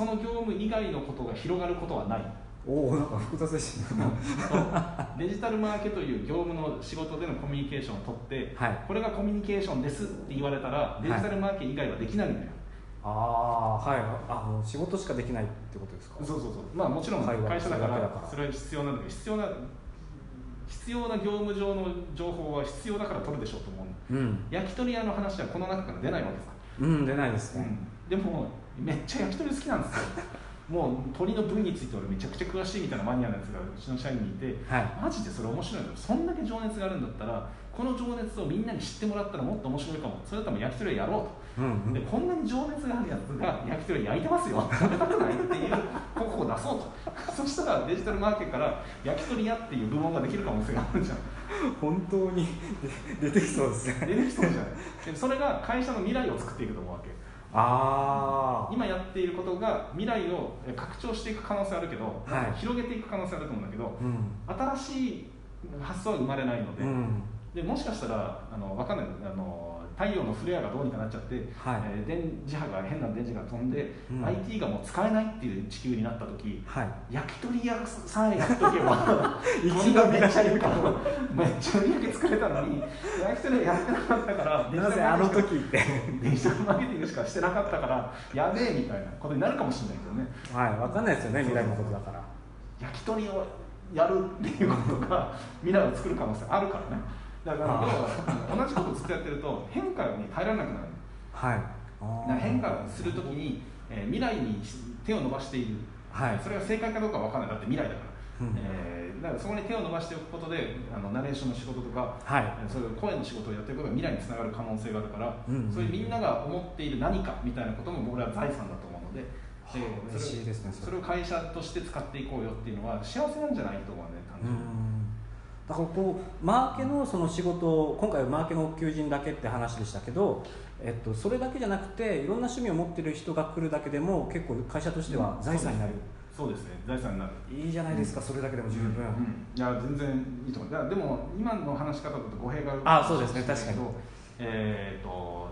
その業務以外のことが広がることはない。おおなんか複雑ですね。デジタルマーケという業務の仕事でのコミュニケーションを取って、はい。これがコミュニケーションですって言われたらデジタルマーケ以外はできないんだよ、ああはい。あもう仕事しかできないってことですか？そうそうそう。まあもちろん会社だからそれは必要なんだけど必要な必要な業務上の情報は必要だから取るでしょうと思ううん。焼き鳥屋の話はこの中から出ないわけさ、うん出ないですね、でもめっちゃ焼き鳥好きなんですよ。もう鳥の部位について俺めちゃくちゃ詳しいみたいなマニアなやつがうちの社員にいてはい。マジでそれ面白いのよ。そんだけ情熱があるんだったらこの情熱をみんなに知ってもらったらもっと面白いかも。それだったら焼き鳥屋やろううんうん。とでこんなに情熱があるやつが焼き鳥屋焼いてますよ。食べたくないっていう候補を出そうと。そしたらデジタルマーケから焼き鳥屋っていう部門ができる可能性があるじゃん。本当に。で出てきそうですね。出てきそうじゃないでそれが会社の未来を作っていくと思うわけああ今やっていることが未来をえ拡張していく可能性あるけど、はい。広げていく可能性あると思うんだけどうん。新しい発想は生まれないので,、うん。でもしかしたらあのわかんない。あの太陽のフレアがどうにかなっちゃって、はい。えー電磁波が変な電磁が飛んで、うん。IT がもう使えないっていう地球になった時はい。焼き鳥屋さえやっとけば鳥がめっちゃいるからめっちゃ売り上げ作れたのに焼き鳥屋やってなかったからなぜあの時って。デジタルマーケティングしかしてなかったからやべえみたいなことになるかもしれないけどね。はい分かんないですよね未来のことだから。焼き鳥をやるっていうことが未来を作る可能性あるからねだから同じことずっとやってると変化に耐えられなくなる。はい。変化するときに、えー未来に手を伸ばしている、はい。それが正解かどうかわからない。だって未来だから、うん。えーだからそこに手を伸ばしておくことであのナレーションの仕事とか、はい。えーそういう声の仕事をやっていくことが未来につながる可能性があるから、うんそういうみんなが思っている何かみたいなことも僕らは財産だと思うので、えー嬉しいですねそれ。それを会社として使っていこうよっていうのは幸せなんじゃないと思うね単う純に。んだからこうマーケのその仕事を今回はマーケの求人だけって話でしたけど、えっと、それだけじゃなくていろんな趣味を持ってる人が来るだけでも結構会社としては財産になる、そうですね。財産になる。いいじゃないですか、それだけでも十分、うん。いや全然いいと思う。でも今の話し方だと語弊があるあそうですねかもしれないけど確えー、と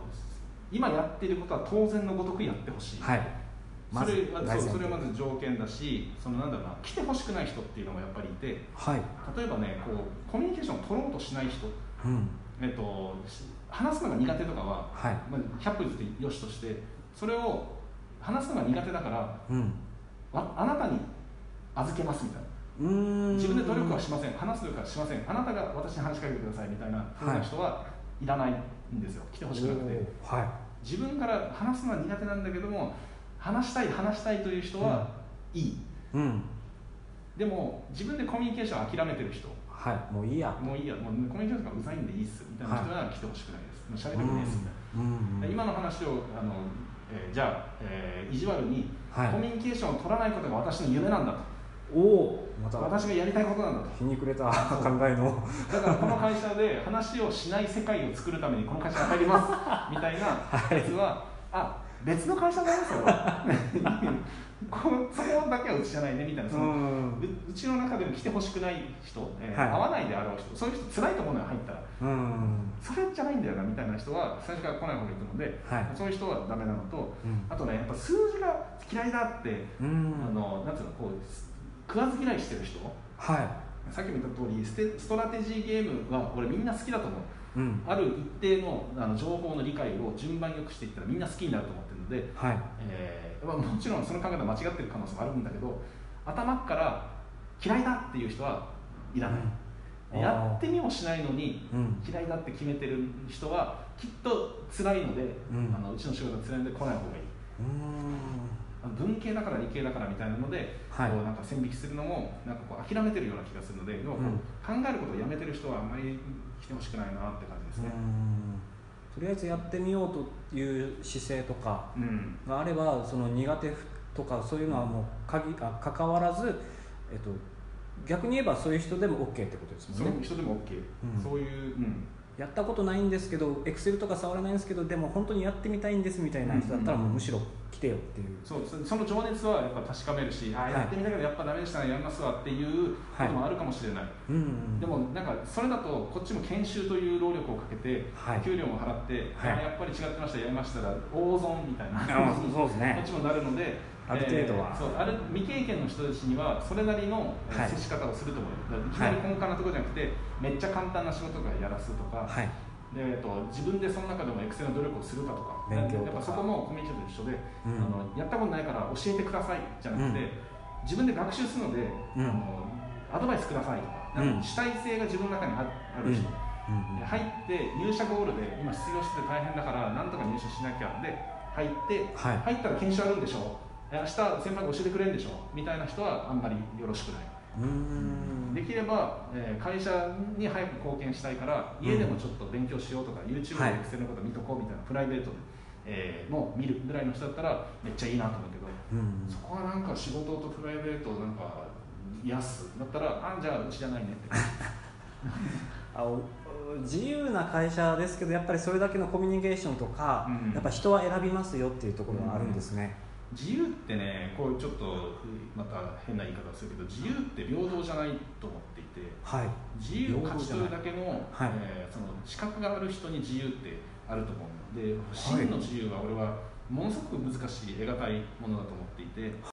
今やっていることは当然のごとくやってほしい、はいそれは大前提。そうそれはまず条件だしそのなんだろうな来てほしくない人っていうのもやっぱりいてはい、例えばねこうコミュニケーションを取ろうとしない人、うん、えっとし話すのが苦手とかは、はい。まあ、100歩譲ってよしとしてそれを話すのが苦手だからうん。わあなたに預けますみたいな。自分で努力はしません。話す努力はしません。あなたが私に話しかけてくださいみたいなふうな人はい。らないんですよ。来てほしくなくて。はい。自分から話すのは苦手なんだけども話したい話したいという人はいい、うん。でも自分でコミュニケーションを諦めてる人。はいもういいや。もういいや。もうコミュニケーションがうざいんでいいっす。みたいな人は来てほしくないです。もう喋りたくないです。みたいな、うんうん。今の話をあの、えーじゃあ、えー意地悪に、はい。コミュニケーションを取らないことが私の夢なんだと。おおまた。私がやりたいことなんだと。皮肉れた考えの。だからこの会社で話をしない世界を作るためにこの会社に入ります。みたいなやつは、あ別の会社だよそれはこのそこだけはうちじゃないねみたいなその、ん。ううちの中でも来てほしくない人、えーはい。合わないであろう人そういう人辛いと思うのよ入ったらうん。それじゃないんだよなみたいな人は最初から来ない方がいいと思うので、はい。そういう人はダメなのとうん。あとねやっぱ数字が嫌いだって、うん。あのなんていうのこう食わず嫌いしてる人はいさっきも言った通りステストラテジーゲームは俺みんな好きだと思う。うん。ある一定のあの情報の理解を順番によくしていったらみんな好きになると思ってるので、はい。えーまあ、もちろんその考え方間違ってる可能性もあるんだけど頭から嫌いだっていう人はいらない、うん。やってみもしないのにうん嫌いだって決めてる人はきっと辛いので、うん。あのうちの仕事が辛いので来ない方がいい。うん文系だから理系だからみたいなので、はい。こうなんか線引きするのもなんかこう諦めてるような気がするのでう、うん考えることをやめてる人はあんまり来てほしくないなって感じですね。うん。とりあえずやってみようという姿勢とかうん。があればその苦手とかそういうのはもう限あ関わらず、えっと、逆に言えばそういう人でも OK ってことですそうもんね。いう人でも OK、うん。そういう、うん、やったことないんですけどエクセルとか触らないんですけどでも本当にやってみたいんですみたいな人だったらうんもうむしろ来てよっていう。そうそその情熱はやっぱ確かめるし、あはい。やってみたけどやっぱダメでしたねやりますわっていうこともあるかもしれない、うんでもなんかそれだとこっちも研修という労力をかけて、はい。給料も払って、はい。あやっぱり違ってましたやりましたら大損みたいな。あそうです こっねちもなるのである程度は、えーそうある未経験の人たちにはそれなりの、接し方をすると思うだからい。きなり根幹なところじゃなくて、めっちゃ簡単な仕事とかやらすとか、はい。でえっと、自分でその中でもエクセルの努力をするかとか。やっぱそこもコミュニティと一緒で、うん。あのやったことないから教えてくださいじゃなくて、自分で学習するので、うん。あのアドバイスくださいとか,、うん。主体性が自分の中にあある人、入って入社ゴールで今失業してて大変だからなんとか入社しなきゃ。で入って、はい。入ったら研修あるんでしょ。え明日先輩が教えてくれるんでしょ？みたいな人はあんまりよろしくない、うーん。できれば、えー会社に早く貢献したいから家でもちょっと勉強しようとか、YouTube はい。で Excel のこと見とこうみたいなプライベートで、えーもう見るぐらいの人だったらめっちゃいいなと思うけど、うん。そこはなんか仕事とプライベートをなんか癒すだったらあじゃあうちじゃないねって。あお自由な会社ですけどやっぱりそれだけのコミュニケーションとか、うん。やっぱ人は選びますよっていうところがあるんですね、自由ってねこうちょっとまた変な言い方をするけど自由って平等じゃないと思っていてはい。自由を勝ち取るだけの,、はい。えーその資格がある人に自由ってあると思うの。で真の自由は俺はものすごく難しい得難いものだと思っていて